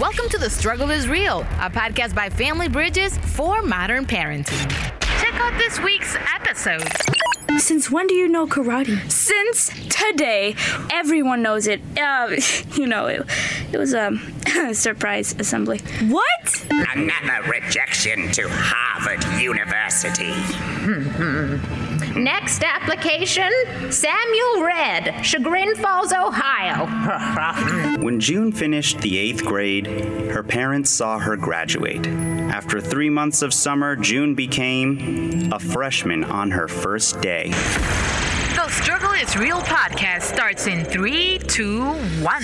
Welcome to The Struggle is Real, a podcast by Family Bridges for modern parenting. Check out this week's episode. Since when do you know karate? Since today. Everyone knows it. Uh, you know, it, it was a surprise assembly. What? Another rejection to Harvard University. Next application Samuel Red, Chagrin Falls, Ohio. When June finished the eighth grade, her parents saw her graduate. After three months of summer, June became a freshman on her first day. The Struggle is Real podcast starts in three, two, one.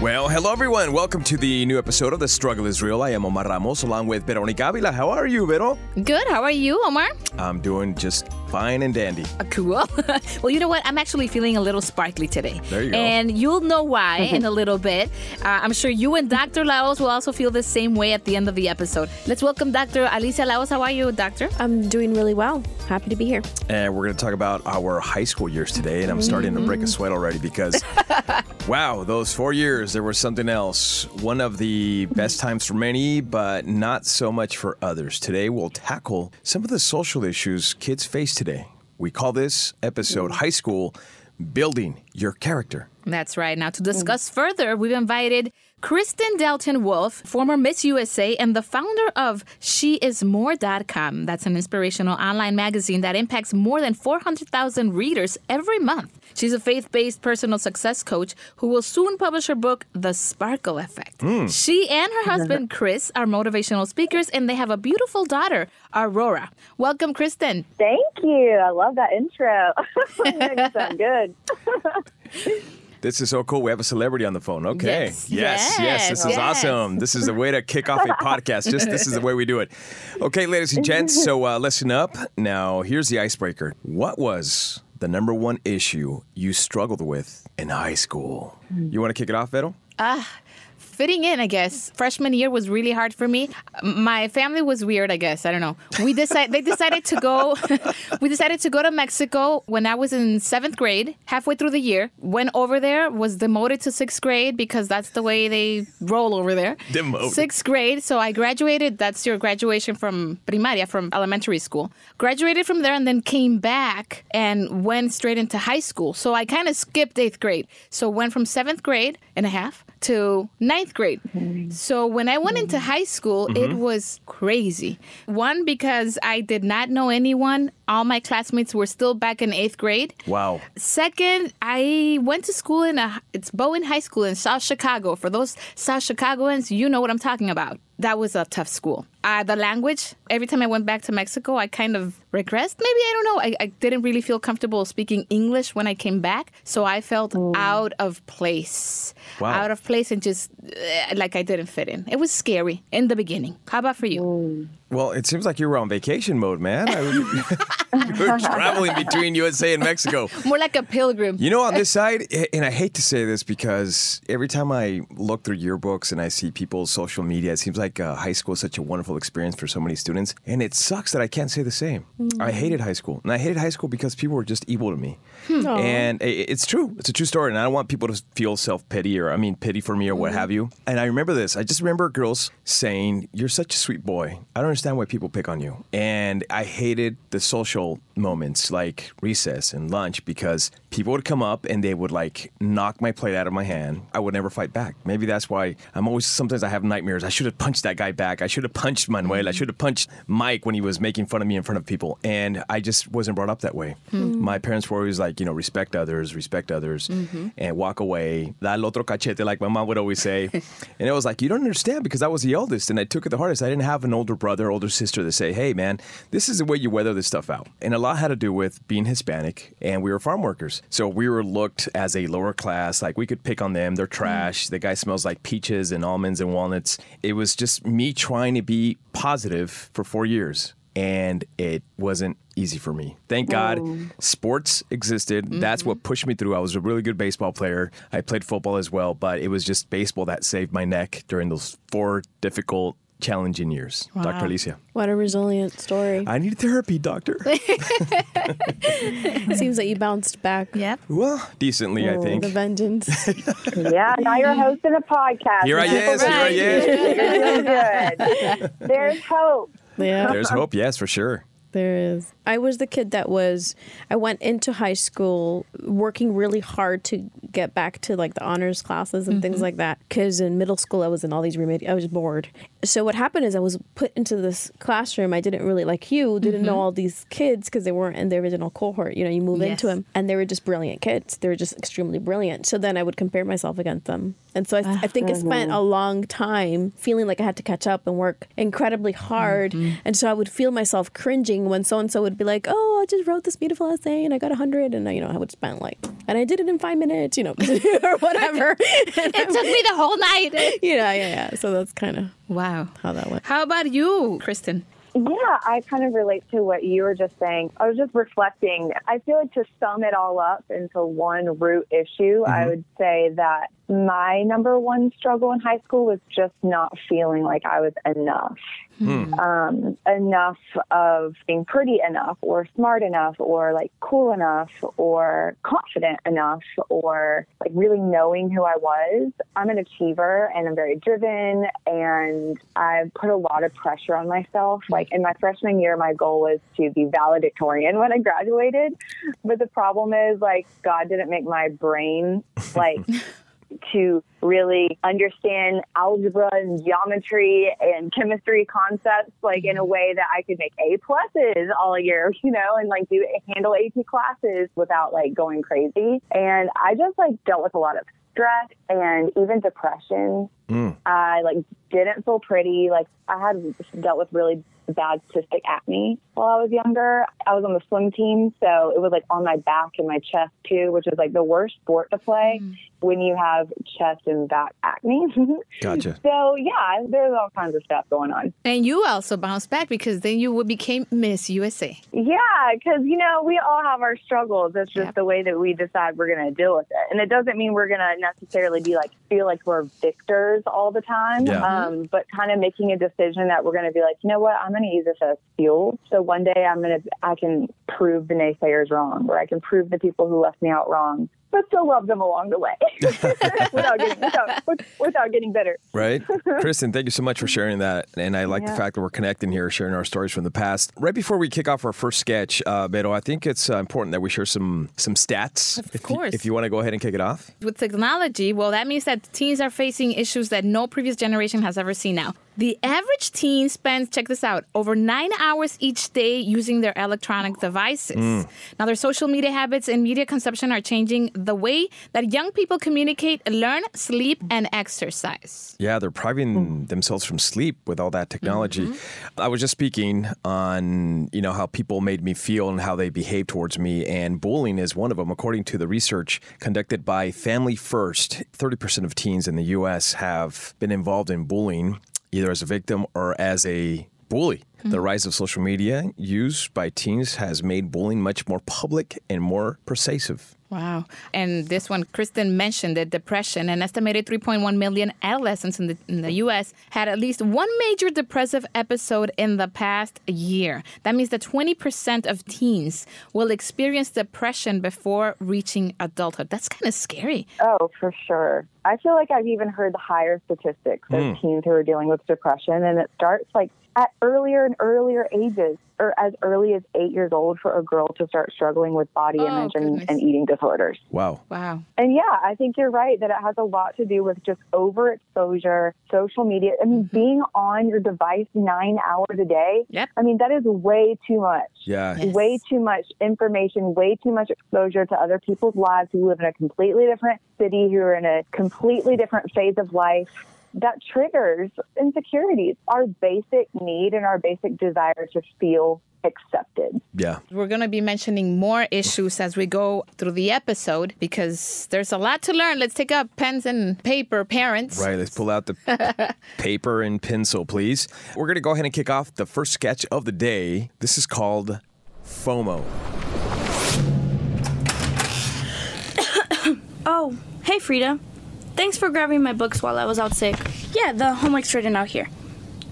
Well, hello everyone. Welcome to the new episode of The Struggle is Real. I am Omar Ramos along with Veronica Avila. How are you, Vero? Good. How are you, Omar? I'm doing just fine and dandy. Uh, cool. well, you know what? I'm actually feeling a little sparkly today. There you go. And you'll know why in a little bit. Uh, I'm sure you and Dr. Laos will also feel the same way at the end of the episode. Let's welcome Dr. Alicia Laos. How are you, Doctor? I'm doing really well. Happy to be here. And we're going to talk about our high school years today. And I'm starting to break a sweat already because, wow, those four years, there was something else. One of the best times for many, but not so much for others. Today, we'll tackle some of the social issues kids face today. We call this episode High School Building Your Character. That's right. Now, to discuss further, we've invited Kristen Dalton Wolf, former Miss USA and the founder of SheIsMore.com. That's an inspirational online magazine that impacts more than 400,000 readers every month. She's a faith based personal success coach who will soon publish her book, The Sparkle Effect. She and her husband, Chris, are motivational speakers, and they have a beautiful daughter, Aurora. Welcome, Kristen. Thank you. I love that intro. Makes you sound good. This is so cool. We have a celebrity on the phone. Okay. Yes. Yes. yes. This is Yes. awesome. This is the way to kick off a podcast. Just this is the way we do it. Okay, ladies and gents. So uh, listen up. Now, here's the icebreaker. What was the number one issue you struggled with in high school? You want to kick it off, Vero? Fitting in, I guess. Freshman year was really hard for me. My family was weird, I guess. I don't know. We decided they decided to go. we decided to go to Mexico when I was in seventh grade. Halfway through the year, went over there, was demoted to sixth grade because that's the way they roll over there. Demoted. Sixth grade. So I graduated. That's your graduation from primaria, from elementary school. Graduated from there and then came back and went straight into high school. So I kind of skipped eighth grade. So went from seventh grade and a half to ninth grade. Mm-hmm. So when I went into high school, it mm-hmm. was crazy. One, because I did not know anyone. All my classmates were still back in eighth grade. Wow. Second, I went to school in a it's Bowen High School in South Chicago. For those South Chicagoans, you know what I'm talking about. That was a tough school. Uh, the language, every time I went back to Mexico, I kind of regressed. Maybe, I don't know. I, I didn't really feel comfortable speaking English when I came back. So I felt out of place. Wow. Out of place and just uh, like I didn't fit in. It was scary in the beginning. How about for you? Well, it seems like you were on vacation mode, man. I was- you were traveling between USA and Mexico. More like a pilgrim. You know, on this side, and I hate to say this because every time I look through yearbooks and I see people's social media, it seems like uh, high school is such a wonderful experience for so many students. And it sucks that I can't say the same. I mm. hated high school. And I hated high school because people were just evil to me. Hmm. And it's true. It's a true story. And I don't want people to feel self pity or, I mean, pity for me or what mm-hmm. have you. And I remember this. I just remember girls saying, You're such a sweet boy. I don't understand why people pick on you. And I hated the social moments like recess and lunch because people would come up and they would like knock my plate out of my hand. I would never fight back. Maybe that's why I'm always, sometimes I have nightmares. I should have punched that guy back. I should have punched Manuel. I mm-hmm. should have punched Mike when he was making fun of me in front of people. And I just wasn't brought up that way. Hmm. My parents were always like, you know, respect others, respect others, mm-hmm. and walk away. That el otro cachete, like my mom would always say. and it was like, you don't understand because I was the eldest and I took it the hardest. I didn't have an older brother, older sister to say, hey, man, this is the way you weather this stuff out. And a lot had to do with being Hispanic and we were farm workers. So we were looked as a lower class, like we could pick on them. They're mm. trash. The guy smells like peaches and almonds and walnuts. It was just me trying to be positive for four years. And it wasn't easy for me. Thank God sports existed. That's what mm-hmm. pushed me through. I was a really good baseball player. I played football as well, but it was just baseball that saved my neck during those four difficult challenging years. Dr. Alicia. What a resilient story. I need therapy, doctor. Seems that you bounced back. Yep. well, decently, I Oh, think. The vengeance. Yeah, now you're hosting a podcast. Here I is, here I is. You're doing good. There's hope. yeah. There's hope, yes, for sure. There is. I was the kid that was, I went into high school working really hard to get back to like the honors classes and things mm-hmm. like that. Because in middle school, I was in all these remedi I was bored. So what happened is I was put into this classroom. I didn't really like you, didn't know mm-hmm. all these kids because they weren't in the original cohort. You know, you move into them and they were just brilliant kids. They were just extremely brilliant. So then I would compare myself against them. And so I, I think I spent a long time feeling like I had to catch up and work incredibly hard. Mm-hmm. And so I would feel myself cringing when so and so would be like, "Oh, I just wrote this beautiful essay and I got a hundred, and I, you know I would spend like, and I did it in five minutes, you know, or whatever. It took me the whole night. yeah, yeah, yeah. So that's kind of Wow. how that went. How about you, Kristen? Yeah, I kind of relate to what you were just saying. I was just reflecting. I feel like to sum it all up into one root issue, I mm-hmm. would say that my number one struggle in high school was just not feeling like I was enough. Um, enough of being pretty enough or smart enough or like cool enough or confident enough or like really knowing who I was. I'm an achiever and I'm very driven and I put a lot of pressure on myself. Like in my freshman year, my goal was to be valedictorian when I graduated. But the problem is like God didn't make my brain like to really understand algebra and geometry and chemistry concepts like in a mm-hmm. way that I could make A pluses all year, you know, and like do handle AP classes without like going crazy. And I just like dealt with a lot of stress and even depression. Mm. I like didn't feel pretty. Like I had dealt with really bad cystic acne while I was younger. I was on the swim team, so it was like on my back and my chest too, which is like the worst sport to play mm. When you have chest and back acne. Gotcha. so yeah, there's all kinds of stuff going on. And you also bounced back because then you became Miss USA. Yeah, because you know we all have our struggles. It's just Yep. the way that we decide we're going to deal with it, and it doesn't mean we're going to necessarily be like feel like we're victors all the time. Yeah. Um, but kind of making a decision that we're going to be like, you know what, I'm going to use this as fuel. So one day I'm going to, I can prove the naysayers wrong, or I can prove the people who left me out wrong, but still love them along the way without getting without, without getting bitter. Right? Kristen, thank you so much for sharing that. And I like the fact that we're connecting here, sharing our stories from the past. Right before we kick off our first sketch, uh, Beto, I think it's uh, important that we share some some stats. Of if course. You, if you want to go ahead and kick it off. With technology, well, that means that teens are facing issues that no previous generation has ever seen now. The average teen spends, check this out, over nine hours each day using their electronic devices. Mm. Now, their social media habits and media consumption are changing the way that young people communicate, learn, sleep, and exercise. Yeah, they're priving mm. themselves from sleep with all that technology. Mm-hmm. I was just speaking on, you know, how people made me feel and how they behave towards me, and bullying is one of them. According to the research conducted by Family First, 30% of teens in the U.S. have been involved in bullying, either as a victim or as a bully. The mm-hmm. rise of social media used by teens has made bullying much more public and more pervasive. Wow. And this one, Kristen mentioned that depression. An estimated 3.1 million adolescents in the, in the U.S. had at least one major depressive episode in the past year. That means that 20% of teens will experience depression before reaching adulthood. That's kind of scary. Oh, for sure. I feel like I've even heard the higher statistics of hmm. teens who are dealing with depression, and it starts like at earlier and earlier ages, or as early as eight years old, for a girl to start struggling with body Oh, image and, and eating disorders. Wow. Wow. And yeah, I think you're right that it has a lot to do with just overexposure, social media. I mean, mm-hmm. being on your device nine hours a day. Yep. I mean, that is way too much. Yeah. Yes. Way too much information, way too much exposure to other people's lives who live in a completely different city, who are in a completely different phase of life. That triggers insecurities, our basic need and our basic desire to feel accepted. Yeah. We're going to be mentioning more issues as we go through the episode because there's a lot to learn. Let's take up pens and paper, parents. Right, let's pull out the paper and pencil, please. We're going to go ahead and kick off the first sketch of the day. This is called FOMO. Oh, hey Frida. Thanks for grabbing my books while I was out sick. Yeah, the homework's written out here.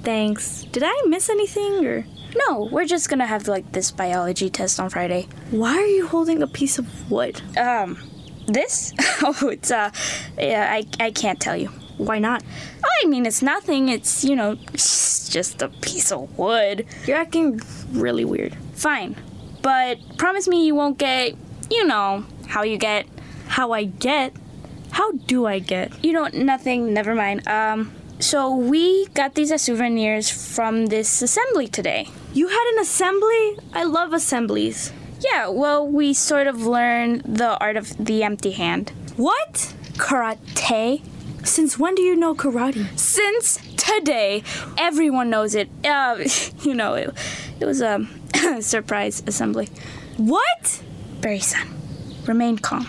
Thanks. Did I miss anything or? No, we're just gonna have like this biology test on Friday. Why are you holding a piece of wood? Um, this? oh, it's uh, yeah, I I can't tell you. Why not? I mean, it's nothing. It's you know, it's just a piece of wood. You're acting really weird. Fine, but promise me you won't get, you know, how you get. How I get? How do I get? You know, nothing. Never mind. Um, so we got these as souvenirs from this assembly today. You had an assembly? I love assemblies. Yeah, well, we sort of learned the art of the empty hand. What? Karate? Since when do you know karate? Since today. Everyone knows it. Uh, you know, it, it was a surprise assembly. What? Barry son, remain calm.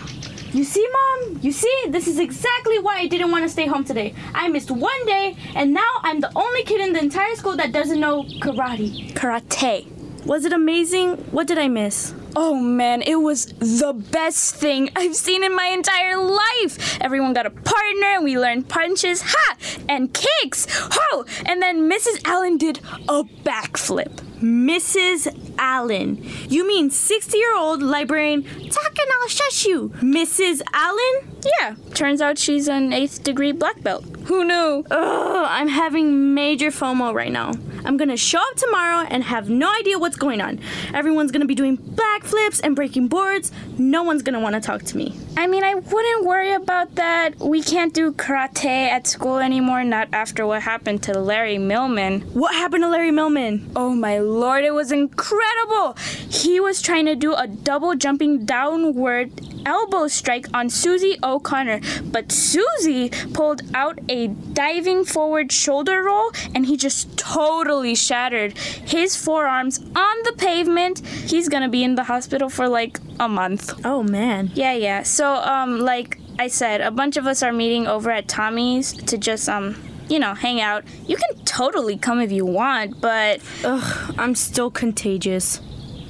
You see, Mom? You see? This is exactly why I didn't want to stay home today. I missed one day, and now I'm the only kid in the entire school that doesn't know karate. Karate. Was it amazing? What did I miss? Oh man, it was the best thing I've seen in my entire life. Everyone got a partner and we learned punches, ha, and kicks, ho, and then Mrs. Allen did a backflip. Mrs. Allen. You mean 60 year old librarian, talk and I'll shush you. Mrs. Allen? Yeah, turns out she's an eighth degree black belt. Who knew? Ugh, I'm having major FOMO right now. I'm gonna show up tomorrow and have no idea what's going on. Everyone's gonna be doing backflips and breaking boards. No one's gonna wanna talk to me. I mean, I wouldn't worry about that. We can't do karate at school anymore, not after what happened to Larry Millman. What happened to Larry Millman? Oh my lord, it was incredible! He was trying to do a double jumping downward elbow strike on Susie O'Connor, but Susie pulled out a diving forward shoulder roll and he just totally shattered his forearms on the pavement. He's gonna be in the hospital for like a month. Oh man. Yeah, yeah. So, um, like I said, a bunch of us are meeting over at Tommy's to just, um, you know, hang out. You can totally come if you want, but. Ugh, I'm still contagious.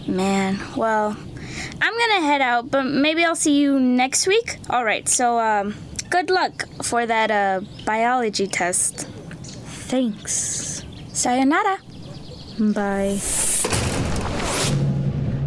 Man, well, I'm gonna head out, but maybe I'll see you next week. All right, so um, good luck for that uh, biology test. Thanks. Sayonara. Bye.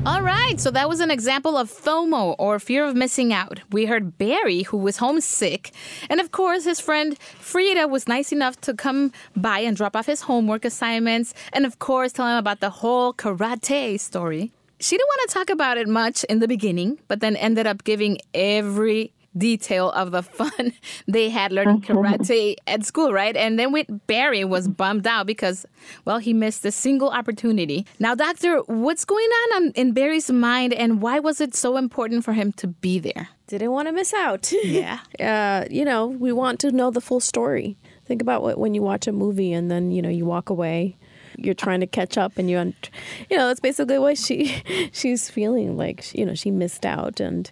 All right, so that was an example of FOMO or fear of missing out. We heard Barry, who was homesick, and of course, his friend Frida was nice enough to come by and drop off his homework assignments, and of course, tell him about the whole karate story. She didn't want to talk about it much in the beginning, but then ended up giving every detail of the fun they had learning karate at school, right? And then with Barry was bummed out because, well, he missed a single opportunity. Now, doctor, what's going on in Barry's mind, and why was it so important for him to be there? Didn't want to miss out. Yeah. uh, you know, we want to know the full story. Think about what when you watch a movie and then you know you walk away you're trying to catch up and you you know that's basically what she she's feeling like you know she missed out. And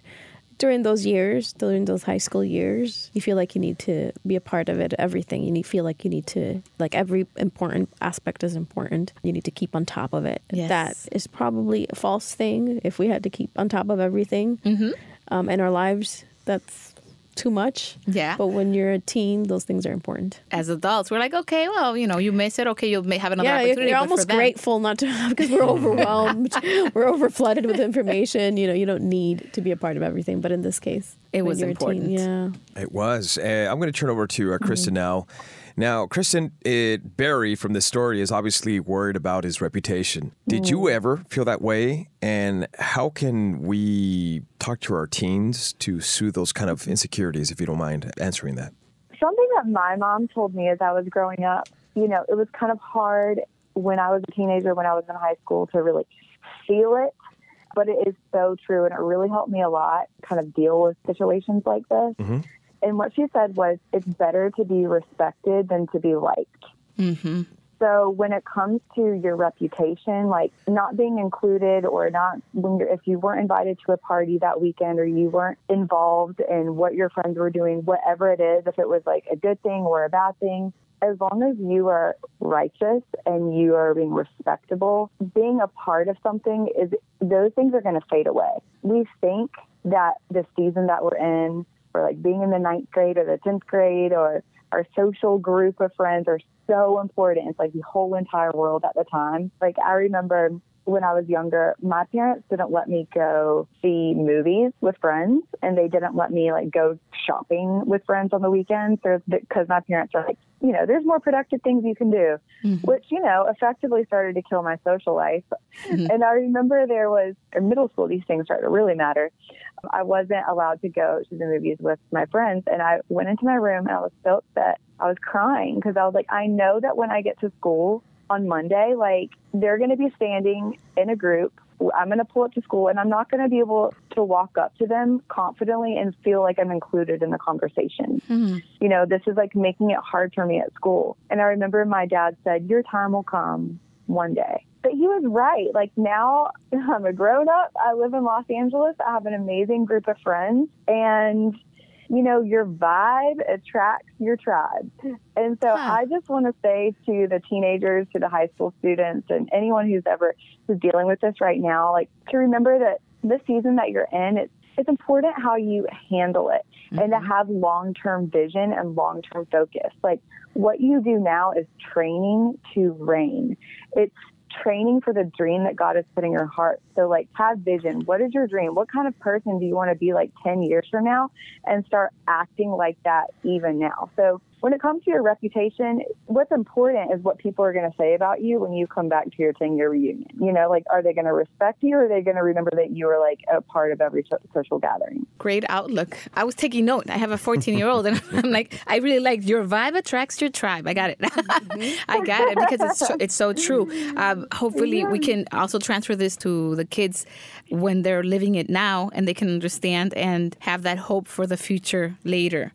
during those years during those high school years you feel like you need to be a part of it everything. You need feel like you need to like every important aspect is important. You need to keep on top of it. Yes. that is probably a false thing if we had to keep on top of everything. Mm-hmm. um, in our lives that's too much. Yeah. But when you're a teen, those things are important. As adults, we're like, okay, well, you know, you miss it. Okay, you'll may have another yeah, opportunity. You're almost grateful not to have because we're overwhelmed. we're over flooded with information. You know, you don't need to be a part of everything. But in this case, it was important. Teen, yeah. It was. Uh, I'm going to turn over to uh, Kristen mm-hmm. now. Now, Kristen, it, Barry from this story is obviously worried about his reputation. Did you mm. ever feel that way? And how can we talk to our teens to soothe those kind of insecurities, if you don't mind answering that? Something that my mom told me as I was growing up, you know, it was kind of hard when I was a teenager, when I was in high school, to really feel it. But it is so true, and it really helped me a lot kind of deal with situations like this. Mm-hmm and what she said was, it's better to be respected than to be liked. Mm-hmm. So when it comes to your reputation, like not being included or not when you're, if you weren't invited to a party that weekend or you weren't involved in what your friends were doing, whatever it is, if it was like a good thing or a bad thing, as long as you are righteous and you are being respectable, being a part of something is those things are going to fade away. We think that the season that we're in or like being in the ninth grade or the 10th grade or our social group of friends are so important. It's like the whole entire world at the time. Like I remember when I was younger, my parents didn't let me go see movies with friends and they didn't let me like go shopping with friends on the weekends because my parents are like, you know, there's more productive things you can do, mm-hmm. which, you know, effectively started to kill my social life. Mm-hmm. And I remember there was in middle school, these things started to really matter. I wasn't allowed to go to the movies with my friends. And I went into my room and I was so upset. I was crying because I was like, I know that when I get to school on Monday, like they're going to be standing in a group. I'm going to pull up to school and I'm not going to be able to walk up to them confidently and feel like I'm included in the conversation. Mm-hmm. You know, this is like making it hard for me at school. And I remember my dad said, Your time will come one day. But he was right. Like now I'm a grown up. I live in Los Angeles. I have an amazing group of friends and you know, your vibe attracts your tribe. And so huh. I just want to say to the teenagers, to the high school students, and anyone who's ever who's dealing with this right now, like to remember that the season that you're in, it's it's important how you handle it mm-hmm. and to mm-hmm. have long term vision and long term focus. Like what you do now is training to reign. It's training for the dream that God has put in your heart. So, like, have vision. What is your dream? What kind of person do you want to be like 10 years from now? And start acting like that even now. So, when it comes to your reputation, what's important is what people are going to say about you when you come back to your 10 year reunion. You know, like, are they going to respect you or are they going to remember that you were like a part of every social gathering? Great outlook. I was taking note. I have a 14 year old and I'm like, I really like your vibe attracts your tribe. I got it. I got it because it's, it's so true. Um, hopefully, we can also transfer this to the kids when they're living it now and they can understand and have that hope for the future later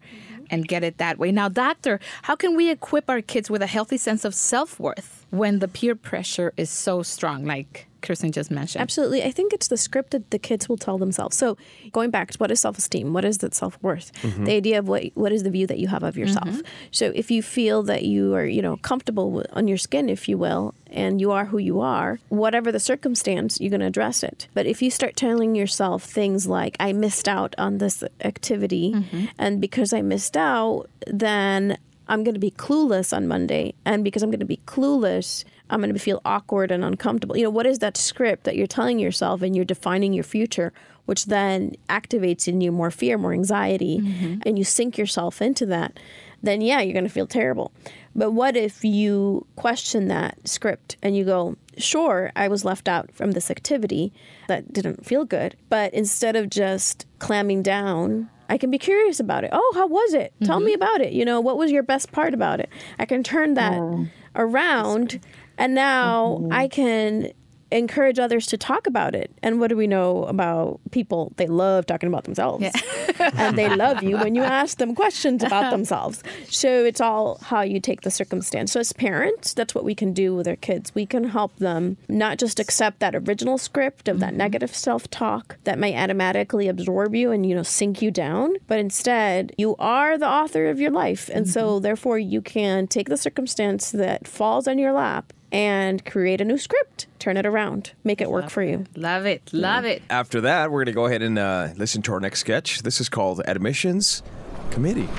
and get it that way. Now, doctor, how can we equip our kids with a healthy sense of self worth when the peer pressure is so strong, like Kristen just mentioned? Absolutely. I think it's the script that the kids will tell themselves. So, going back to what is self esteem? What is that self worth? Mm-hmm. The idea of what what is the view that you have of yourself. Mm-hmm. So, if you feel that you are, you know, comfortable on your skin, if you will, and you are who you are, whatever the circumstance, you're going to address it. But if you start telling yourself things like, I missed out on this activity, mm-hmm. and because I missed out, then I'm going to be clueless on Monday. And because I'm going to be clueless, I'm going to feel awkward and uncomfortable. You know, what is that script that you're telling yourself and you're defining your future, which then activates in you more fear, more anxiety, mm-hmm. and you sink yourself into that? Then, yeah, you're going to feel terrible. But what if you question that script and you go, sure, I was left out from this activity that didn't feel good, but instead of just clamming down, I can be curious about it. Oh, how was it? Mm-hmm. Tell me mm-hmm. about it. You know, what was your best part about it? I can turn that mm. around and now mm-hmm. I can encourage others to talk about it. And what do we know about people? They love talking about themselves. Yeah. and they love you when you ask them questions about themselves. So it's all how you take the circumstance. So as parents, that's what we can do with our kids. We can help them not just accept that original script of that mm-hmm. negative self-talk that may automatically absorb you and you know sink you down, but instead you are the author of your life. And mm-hmm. so therefore you can take the circumstance that falls on your lap and create a new script. Turn it around. Make it work for you. Love it. Love it. After that, we're going to go ahead and uh, listen to our next sketch. This is called Admissions Committee.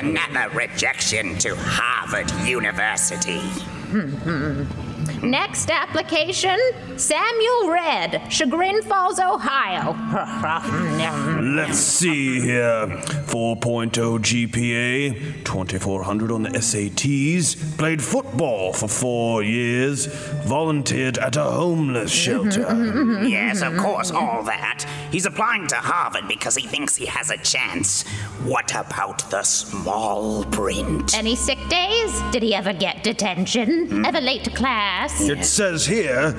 Another rejection to Harvard University. Next application Samuel Red, Chagrin Falls, Ohio. Let's see here 4.0 GPA, 2400 on the SATs, played football for four years, volunteered at a homeless shelter. yes, of course, all that. He's applying to Harvard because he thinks he has a chance. What about the small print? Any sick days? Did he ever get detention? Mm. Ever late to class? It says here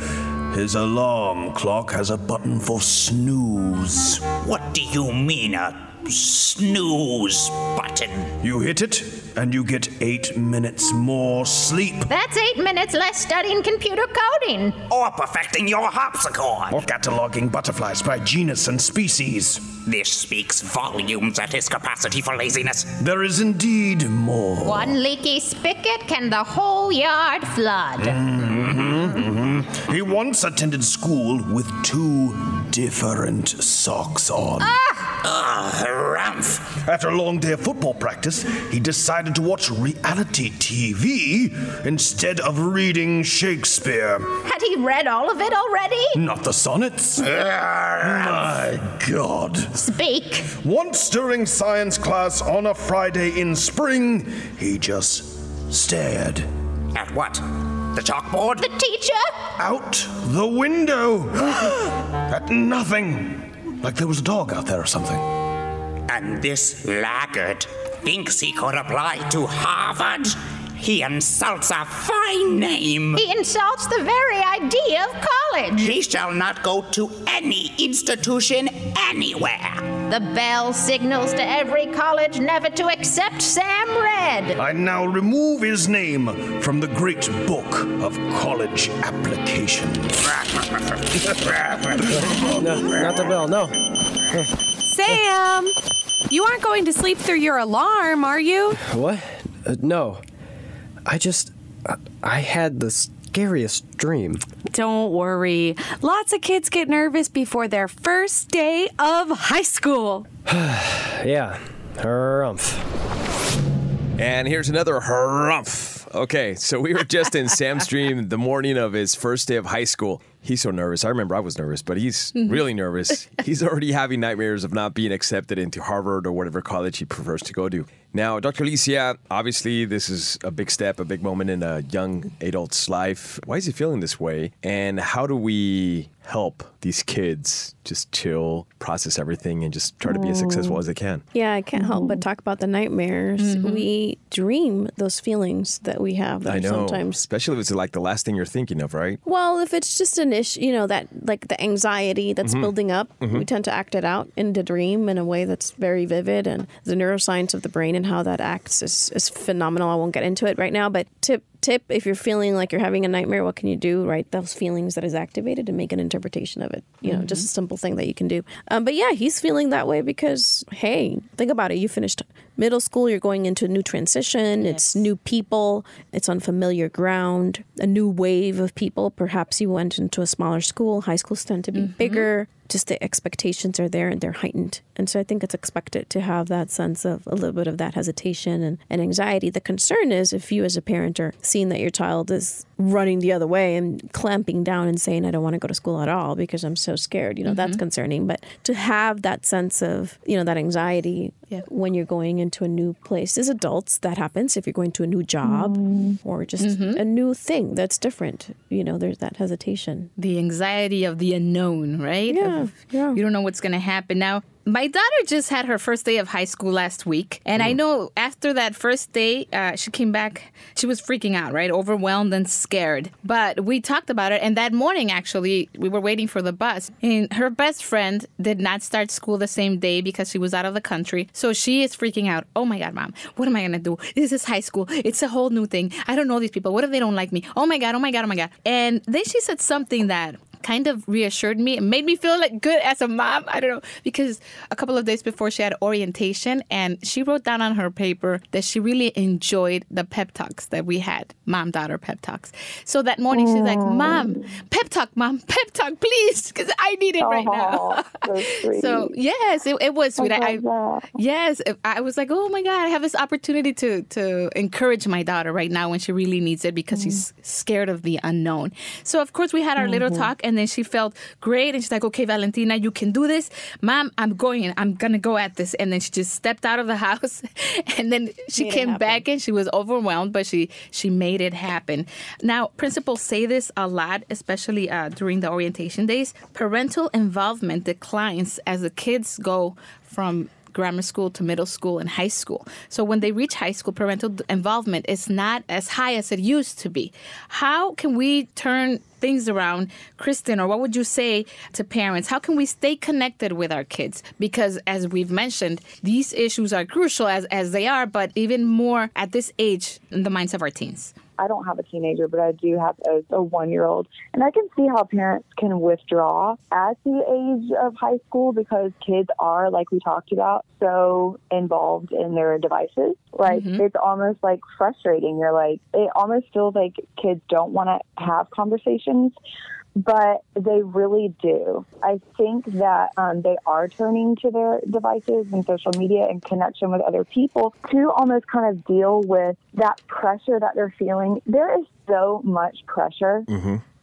his alarm clock has a button for snooze. What do you mean, a snooze button. You hit it, and you get eight minutes more sleep. That's eight minutes less studying computer coding. Or perfecting your harpsichord. Or cataloging butterflies by genus and species. This speaks volumes at his capacity for laziness. There is indeed more. One leaky spigot can the whole yard flood. Mm-hmm, mm-hmm. He once attended school with two different socks on. Ah, Ah, Rumph. After a long day of football practice, he decided to watch reality TV instead of reading Shakespeare. Had he read all of it already? Not the sonnets. Ah, My God. Speak. Once during science class on a Friday in spring, he just stared. At what? The chalkboard? The teacher? Out the window! At nothing! Like there was a dog out there or something. And this laggard thinks he could apply to Harvard? He insults a fine name. He insults the very idea of college. He shall not go to any institution anywhere. The bell signals to every college never to accept Sam Red. I now remove his name from the great book of college applications. No, not the bell, no. Sam! You aren't going to sleep through your alarm, are you? What? Uh, no. I just. I, I had the scariest dream. Don't worry. Lots of kids get nervous before their first day of high school. yeah. Harumph. And here's another harumph. Okay, so we were just in Sam's dream the morning of his first day of high school. He's so nervous. I remember I was nervous, but he's mm-hmm. really nervous. He's already having nightmares of not being accepted into Harvard or whatever college he prefers to go to. Now, Dr. Alicia, obviously, this is a big step, a big moment in a young adult's life. Why is he feeling this way? And how do we help these kids just chill, process everything, and just try to be as successful as they can? Yeah, I can't help but talk about the nightmares. We dream those feelings that we have that I know. sometimes Especially if it's like the last thing you're thinking of, right? Well, if it's just an issue, you know, that like the anxiety that's Mhm. building up, Mhm. we tend to act it out in the dream in a way that's very vivid. And the neuroscience of the brain and how that acts is, is phenomenal. I won't get into it right now, but tip tip if you're feeling like you're having a nightmare what can you do? Write those feelings that is activated and make an interpretation of it. You know just a simple thing that you can do. Um, but yeah he's feeling that way because hey think about it. You finished middle school you're going into a new transition it's new people it's unfamiliar ground a new wave of people. Perhaps you went into a smaller school high schools tend to be mm-hmm. bigger just the expectations are there and they're heightened. And so i think it's expected to have that sense of a little bit of that hesitation and, and anxiety. The concern is if you as a parent are seeing that your child is running the other way and clamping down and saying i don't want to go to school at all because i'm so scared you know that's Mhm. concerning but to have that sense of you know that anxiety Yeah. when you're going into a new place as adults that happens if you're going to a new job or just Mhm. a new thing that's different you know there's that hesitation the anxiety of the unknown, right? Yeah, yeah. You don't know what's going to happen. Now, my daughter just had her first day of high school last week. And I know after that first day, uh, she came back, she was freaking out, right? Overwhelmed and scared. But we talked about it. And that morning, actually, we were waiting for the bus. And her best friend did not start school the same day because she was out of the country. So she is freaking out. Oh my God, mom, what am I going to do? This is high school. It's a whole new thing. I don't know these people. What if they don't like me? Oh my God, oh my God, oh my God. And then she said something that kind of reassured me. It made me feel like good as a mom. I don't know because a couple of days before she had orientation and she wrote down on her paper that she really enjoyed the pep talks that we had, mom daughter pep talks. So that morning she's like, "Mom, pep talk, mom, pep talk, please, because I need it right now." so yes, it, it was sweet. I, I yes, I was like, "Oh my god, I have this opportunity to to encourage my daughter right now when she really needs it because she's scared of the unknown." So of course we had our little Mhm. talk and then she felt great and she's like, okay, Valentina, you can do this. Mom, I'm going. I'm going to go at this. And then she just stepped out of the house and then she Made came back and she was overwhelmed, but she, she made it happen. Now, principals say this a lot, especially uh, during the orientation days. Parental involvement declines as the kids go from grammar school to middle school and high school. So when they reach high school, parental involvement is not as high as it used to be. How can we turn things around, Kristen, or what would you say to parents? How can we stay connected with our kids? Because as we've mentioned, these issues are crucial as, as they are, but even more at this age in the minds of our teens. I don't have a teenager, but I do have a, a one year old. And I can see how parents can withdraw at the age of high school because kids are, like we talked about, so involved in their devices. Like, mm-hmm. it's almost like frustrating. You're like, it almost feels like kids don't want to have conversations but they really do. I think that um, they are turning to their devices and social media and connection with other people to almost kind of deal with that pressure that they're feeling. There is so much pressure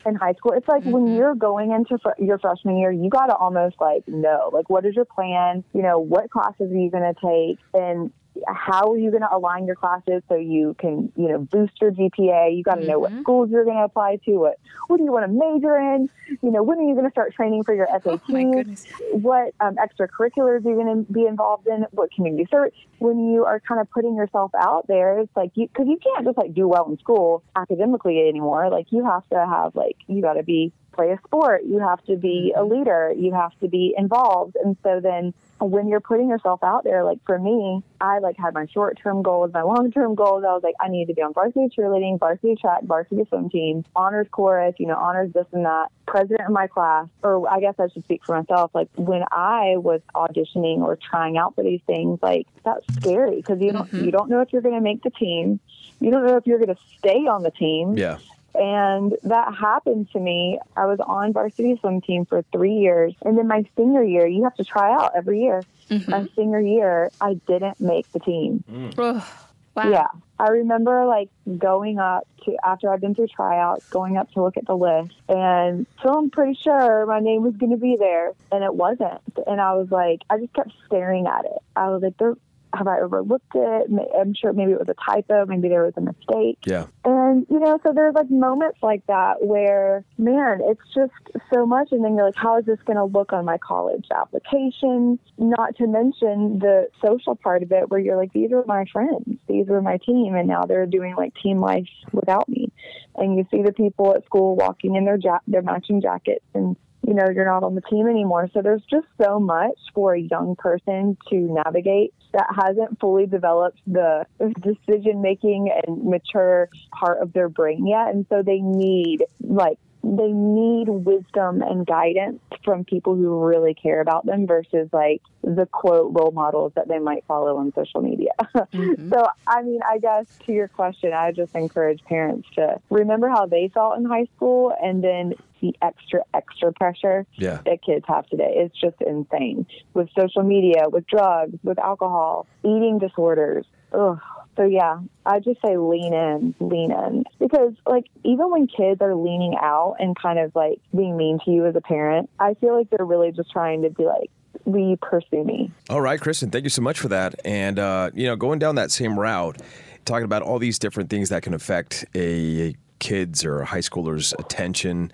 in high school. It's like when you're going into fr- your freshman year, you got to almost like know, like, what is your plan? You know, what classes are you going to take? And how are you going to align your classes so you can, you know, boost your GPA? You got to know what schools you're going to apply to. What what do you want to major in? You know, when are you going to start training for your SATs? what um, extracurriculars are you going to be involved in? What community service? When you are kind of putting yourself out there, it's like you because you can't just like do well in school academically anymore. Like you have to have like you got to be play a sport. You have to be a mm-hmm. leader. You have to be involved. And so then when you're putting yourself out there, like for me, I like had my short term goals, my long term goals. I was like, I need to be on varsity cheerleading, varsity track, varsity swim team, honors chorus, you know, honors this and that, president of my class. Or I guess I should speak for myself. Like when I was auditioning or trying out for these things, like that's scary because you don't mm-hmm. you don't know if you're going to make the team. You don't know if you're going to stay on the team. Yeah. And that happened to me. I was on varsity swim team for three years. And then my senior year, you have to try out every year. Mm-hmm. My senior year, I didn't make the team. Mm. wow. Yeah. I remember like going up to, after I'd been through tryouts, going up to look at the list and feeling pretty sure my name was going to be there. And it wasn't. And I was like, I just kept staring at it. I was like, there, have I overlooked it? I'm sure maybe it was a typo. Maybe there was a mistake. Yeah. And, you know, so there's like moments like that where, man, it's just so much. And then you're like, how is this going to look on my college application? Not to mention the social part of it where you're like, these are my friends, these were my team. And now they're doing like team life without me. And you see the people at school walking in their, ja- their matching jackets and you know, you're not on the team anymore. So there's just so much for a young person to navigate that hasn't fully developed the decision making and mature part of their brain yet. And so they need like they need wisdom and guidance from people who really care about them versus like the quote role models that they might follow on social media. Mm-hmm. so, I mean, I guess to your question, I just encourage parents to remember how they felt in high school and then the extra, extra pressure Yeah. that kids have today. It's just insane with social media, with drugs, with alcohol, eating disorders. Ugh. So yeah, I just say lean in, lean in. Because like even when kids are leaning out and kind of like being mean to you as a parent, I feel like they're really just trying to be like, will you pursue me? All right, Kristen, thank you so much for that. And, uh, you know, going down that same route, talking about all these different things that can affect a kid's or a high schooler's attention,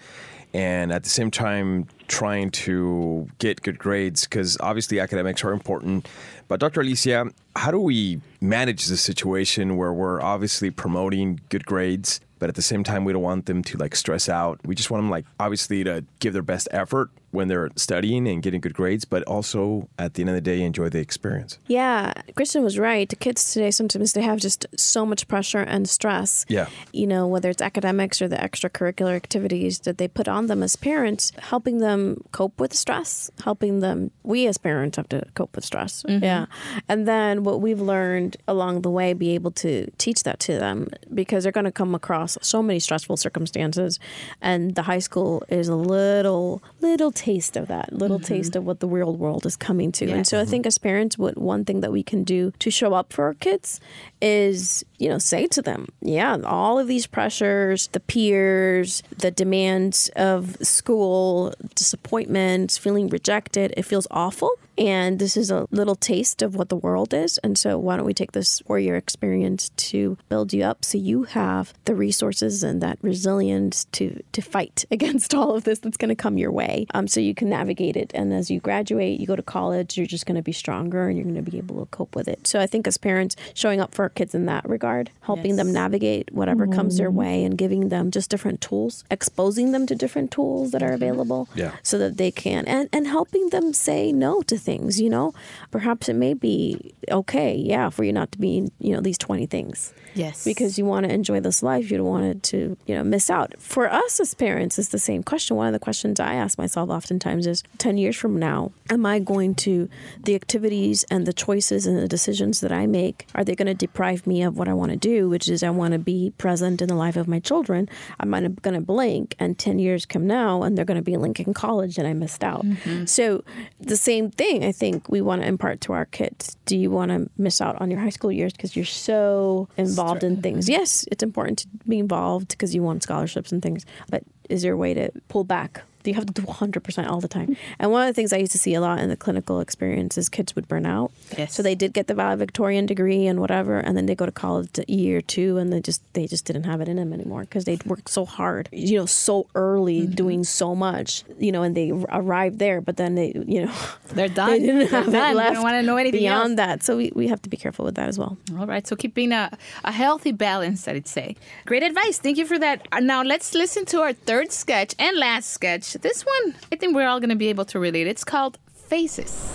and at the same time, trying to get good grades, because obviously academics are important. But, Dr. Alicia, how do we manage the situation where we're obviously promoting good grades, but at the same time, we don't want them to like stress out? We just want them, like, obviously to give their best effort when they're studying and getting good grades, but also at the end of the day, enjoy the experience. Yeah, Kristen was right. The kids today sometimes they have just so much pressure and stress. Yeah. You know, whether it's academics or the extracurricular activities that they put on them as parents, helping them cope with stress, helping them we as parents have to cope with stress. Mm-hmm. Yeah. And then what we've learned along the way be able to teach that to them because they're going to come across so many stressful circumstances and the high school is a little little taste of that, little mm-hmm. taste of what the real world is coming to. And so I think mm-hmm. as parents, what one thing that we can do to show up for our kids is, you know, say to them, yeah, all of these pressures, the peers, the demands of school, disappointments, feeling rejected, it feels awful. And this is a little taste of what the world is. And so, why don't we take this four year experience to build you up so you have the resources and that resilience to, to fight against all of this that's going to come your way um, so you can navigate it. And as you graduate, you go to college, you're just going to be stronger and you're going to be able to cope with it. So, I think as parents, showing up for kids in that regard, helping them navigate whatever comes their mm-hmm. way and giving them just different tools, exposing them to different tools that are mm-hmm. available Yeah. so that they can, and, and helping them say no to things, you know? Perhaps it may be okay, yeah, for you not to be, you know, these 20 things. Yes. Because you want to enjoy this life. You don't want it to, you know, miss out. For us as parents, it's the same question. One of the questions I ask myself oftentimes is 10 years from now, am I going to, the activities and the choices and the decisions that I make, are they going to deprive me of what I want to do, which is I want to be present in the life of my children? I'm going to blink and 10 years come now and they're going to be in Lincoln College and I missed out. Mm-hmm. So the same thing I think we want to impart to our kids. Do you want to miss out on your high school years because you're so involved in things? Yes, it's important to be involved because you want scholarships and things, but is there a way to pull back? You have to do 100% all the time? And one of the things I used to see a lot in the clinical experience is kids would burn out. Yes. So they did get the valedictorian degree and whatever, and then they go to college a year or two, and they just they just didn't have it in them anymore because they'd worked so hard, you know, so early, Mm-hmm. doing so much, you know, and they arrived there, but then they, you know, They're done. they didn't They're have done. it They left don't wanna know anything beyond else. that. So we, we have to be careful with that as well. All right, so keeping a, a healthy balance, I'd say. Great advice. Thank you for that. Uh, Now let's listen to our third sketch and last sketch. This one, I think we're all going to be able to relate. It's called Faces.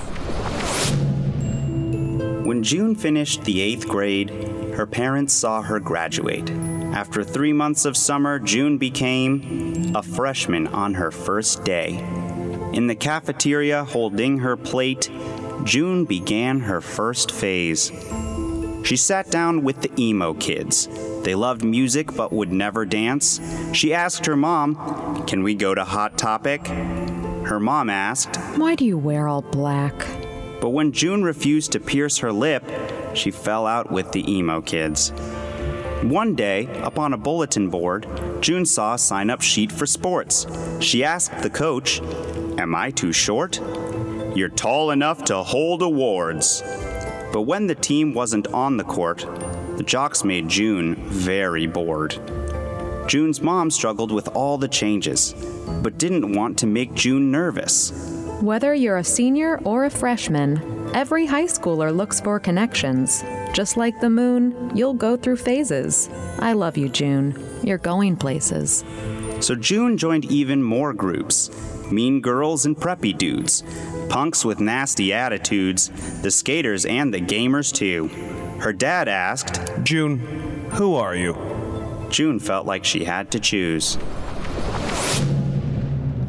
When June finished the eighth grade, her parents saw her graduate. After three months of summer, June became a freshman on her first day. In the cafeteria, holding her plate, June began her first phase. She sat down with the emo kids. They loved music but would never dance. She asked her mom, Can we go to Hot Topic? Her mom asked, Why do you wear all black? but when June refused to pierce her lip, she fell out with the emo kids. One day, up on a bulletin board, June saw a sign up sheet for sports. She asked the coach, Am I too short? You're tall enough to hold awards. But when the team wasn't on the court, the jocks made June very bored. June's mom struggled with all the changes, but didn't want to make June nervous. Whether you're a senior or a freshman, every high schooler looks for connections. Just like the moon, you'll go through phases. I love you, June. You're going places. So June joined even more groups mean girls and preppy dudes, punks with nasty attitudes, the skaters and the gamers too. Her dad asked, June, who are you? June felt like she had to choose.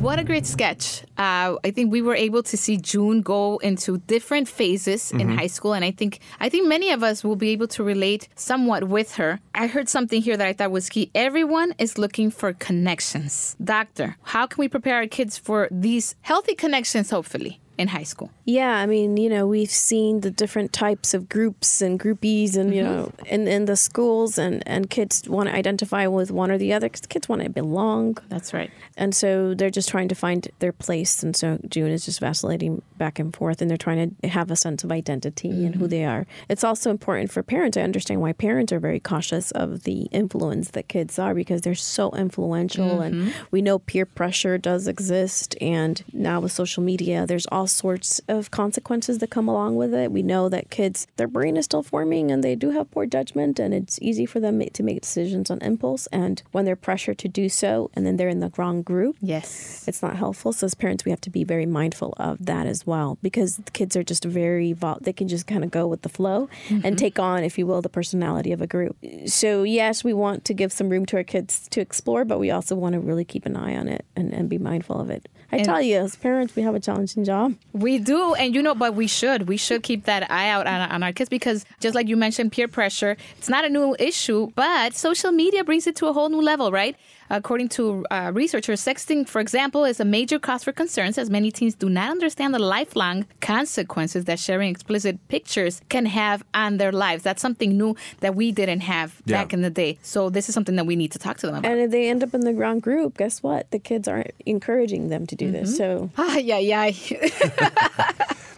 What a great sketch. Uh, I think we were able to see June go into different phases in Mhm. high school, and I think I think many of us will be able to relate somewhat with her. I heard something here that I thought was key. Everyone is looking for connections. Doctor, how can we prepare our kids for these healthy connections, hopefully, in high school? Yeah, I mean, you know, we've seen the different types of groups and groupies, and you Mhm. know, in in the schools, and and kids want to identify with one or the other because kids want to belong. That's right. And so they're just trying to find their place, and so June is just vacillating back and forth, and they're trying to have a sense of identity and who they are. It's also important for parents. I understand why parents are very cautious of the influence that kids are because they're so influential, and Mhm. we know peer pressure does exist, and now with social media, there's all sorts of consequences that come along with it. We know that kids, their brain is still forming and they do have poor judgment, and it's easy for them to make decisions on impulse. And when they're pressured to do so, and then they're in the wrong group, yes, it's not helpful. So as parents, we have to be very mindful of that as well, because the kids are just very vol- they can just kind of go with the flow Mhm. and take on, if you will, the personality of a group. So yes, we want to give some room to our kids to explore, but we also want to really keep an eye on it and, and be mindful of it. I And- tell you, as parents, we have a challenging job. We do, and you know, but we should. We should keep that eye out on, on our kids because, just like you mentioned, peer pressure, it's not a new issue, but social media brings it to a whole new level, right? According to uh, researchers, sexting, for example, is a major cause for concerns as many teens do not understand the lifelong consequences that sharing explicit pictures can have on their lives. That's something new that we didn't have Yeah. back in the day. So, this is something that we need to talk to them about. And if they end up in the wrong group, guess what? The kids aren't encouraging them to do this. So Ah, yeah, yeah.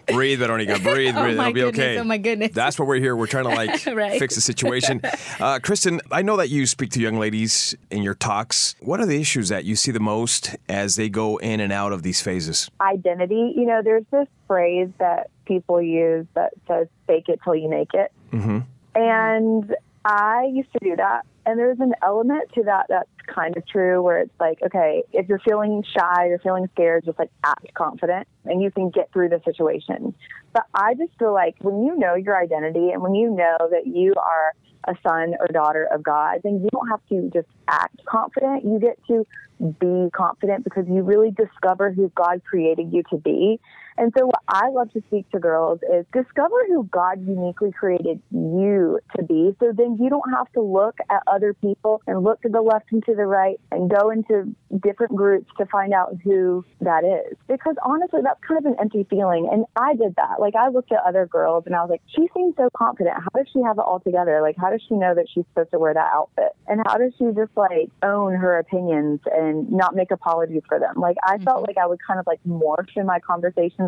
Breathe, Veronica. Breathe, Oh breathe. my It'll be goodness, okay. oh my goodness. That's what we're here. We're trying to like Right. fix the situation. Uh, Kristen, I know that you speak to young ladies in your talks. What are the issues that you see the most as they go in and out of these phases? Identity, you know, there's this phrase that people use that says fake it till you make it. Mm-hmm. And I used to do that. And there's an element to that that's kind of true where it's like, okay, if you're feeling shy, you're feeling scared, just like act confident and you can get through the situation. But I just feel like when you know your identity and when you know that you are a son or daughter of God, then you don't have to just act confident. You get to be confident because you really discover who God created you to be. And so, what I love to speak to girls is discover who God uniquely created you to be. So then you don't have to look at other people and look to the left and to the right and go into different groups to find out who that is. Because honestly, that's kind of an empty feeling. And I did that. Like, I looked at other girls and I was like, she seems so confident. How does she have it all together? Like, how does she know that she's supposed to wear that outfit? And how does she just like own her opinions and not make apologies for them? Like, I mm-hmm. felt like I would kind of like morph in my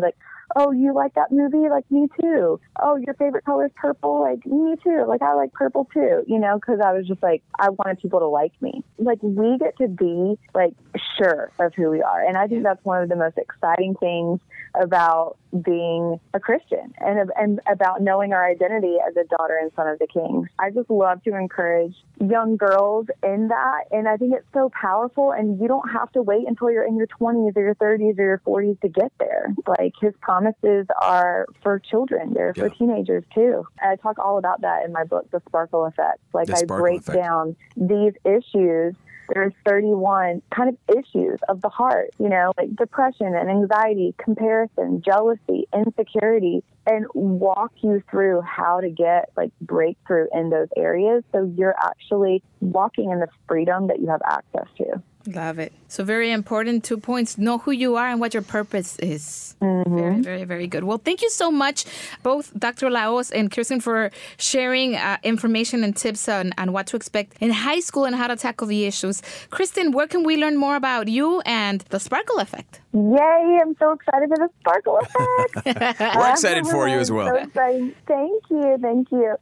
like, oh, you like that movie? Like me too. Oh, your favorite color is purple? Like me too. Like I like purple too, you know, because I was just like, I wanted people to like me. Like we get to be like sure of who we are. And I think that's one of the most exciting things about being a Christian and, and about knowing our identity as a daughter and son of the King. I just love to encourage young girls in that. And I think it's so powerful. And you don't have to wait until you're in your 20s or your 30s or your 40s to get there. Like his promises are for children, they're yeah. for teenagers too. And I talk all about that in my book, The Sparkle Effect. Like I break effect. down these issues there's 31 kind of issues of the heart, you know, like depression and anxiety, comparison, jealousy, insecurity, and walk you through how to get like breakthrough in those areas so you're actually walking in the freedom that you have access to. Love it. So very important two points. Know who you are and what your purpose is. Mm-hmm. Very, very, very good. Well, thank you so much, both Dr. Laos and Kristen, for sharing uh, information and tips on, on what to expect in high school and how to tackle the issues. Kristen, where can we learn more about you and the Sparkle Effect? Yay, I'm so excited for the Sparkle Effect. We're excited for you as well. So exciting. Thank you. Thank you.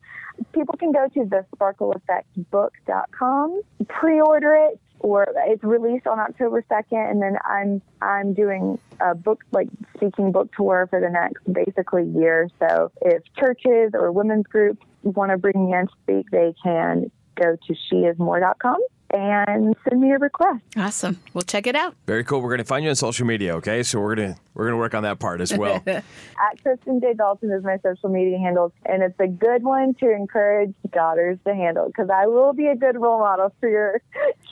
People can go to the sparkleeffectbook.com, pre-order it, or it's released on October 2nd, and then I'm I'm doing a book like speaking book tour for the next basically year. So if churches or women's groups want to bring me in to speak, they can go to sheismore.com and send me a request. Awesome. We'll check it out. Very cool. We're going to find you on social media, okay? So we're going to we're going to work on that part as well. At Kristen J. Dalton is my social media handle, and it's a good one to encourage daughters to handle because I will be a good role model for your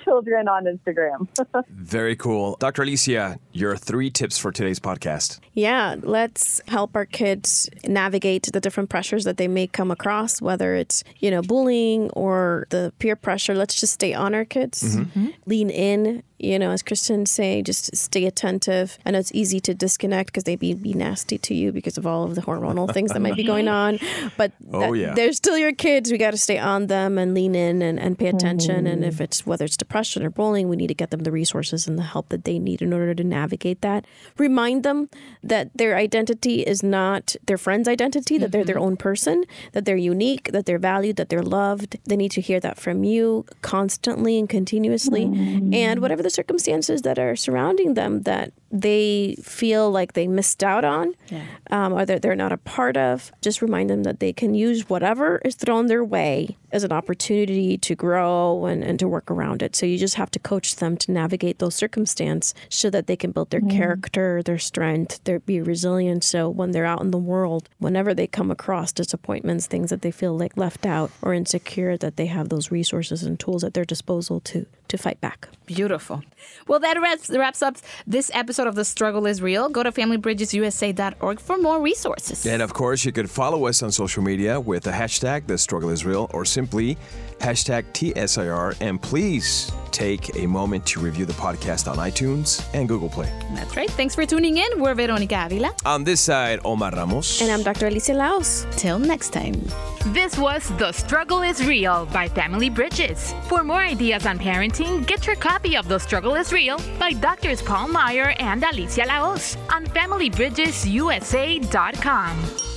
children on Instagram. Very cool. Dr. Alicia, your three tips for today's podcast. Yeah, let's help our kids navigate the different pressures that they may come across, whether it's, you know, bullying or the peer pressure. Let's just stay on our kids, mm-hmm. lean in, you know, as Kristen say, just stay attentive. I know it's easy to disconnect because they be, be nasty to you because of all of the hormonal things that might be going on. But oh, yeah. they're still your kids. We got to stay on them and lean in and, and pay attention. Mm. And if it's whether it's depression or bullying, we need to get them the resources and the help that they need in order to navigate that. Remind them that their identity is not their friend's identity, that mm-hmm. they're their mm-hmm. own person, that they're unique, that they're valued, that they're loved. They need to hear that from you constantly and continuously. Mm. And whatever the circumstances that are surrounding them that they feel like they missed out on yeah. um, or that they're not a part of, just remind them that they can use whatever is thrown their way as an opportunity to grow and, and to work around it. So you just have to coach them to navigate those circumstances so that they can build their character, their strength, their be resilient. So when they're out in the world, whenever they come across disappointments, things that they feel like left out or insecure, that they have those resources and tools at their disposal to to fight back. Beautiful. Well, that wraps, wraps up this episode of The Struggle is Real. Go to familybridgesusa.org for more resources. And of course, you could follow us on social media with the hashtag The Struggle is Real or simply hashtag TSIR. And please take a moment to review the podcast on iTunes and Google Play. That's right. Thanks for tuning in. We're Veronica Avila. On this side, Omar Ramos. And I'm Dr. Alicia Laos. Till next time. This was The Struggle is Real by Family Bridges. For more ideas on parenting, get your copy of The Struggle is Real by Drs. Paul Meier and Alicia Laos on FamilyBridgesUSA.com.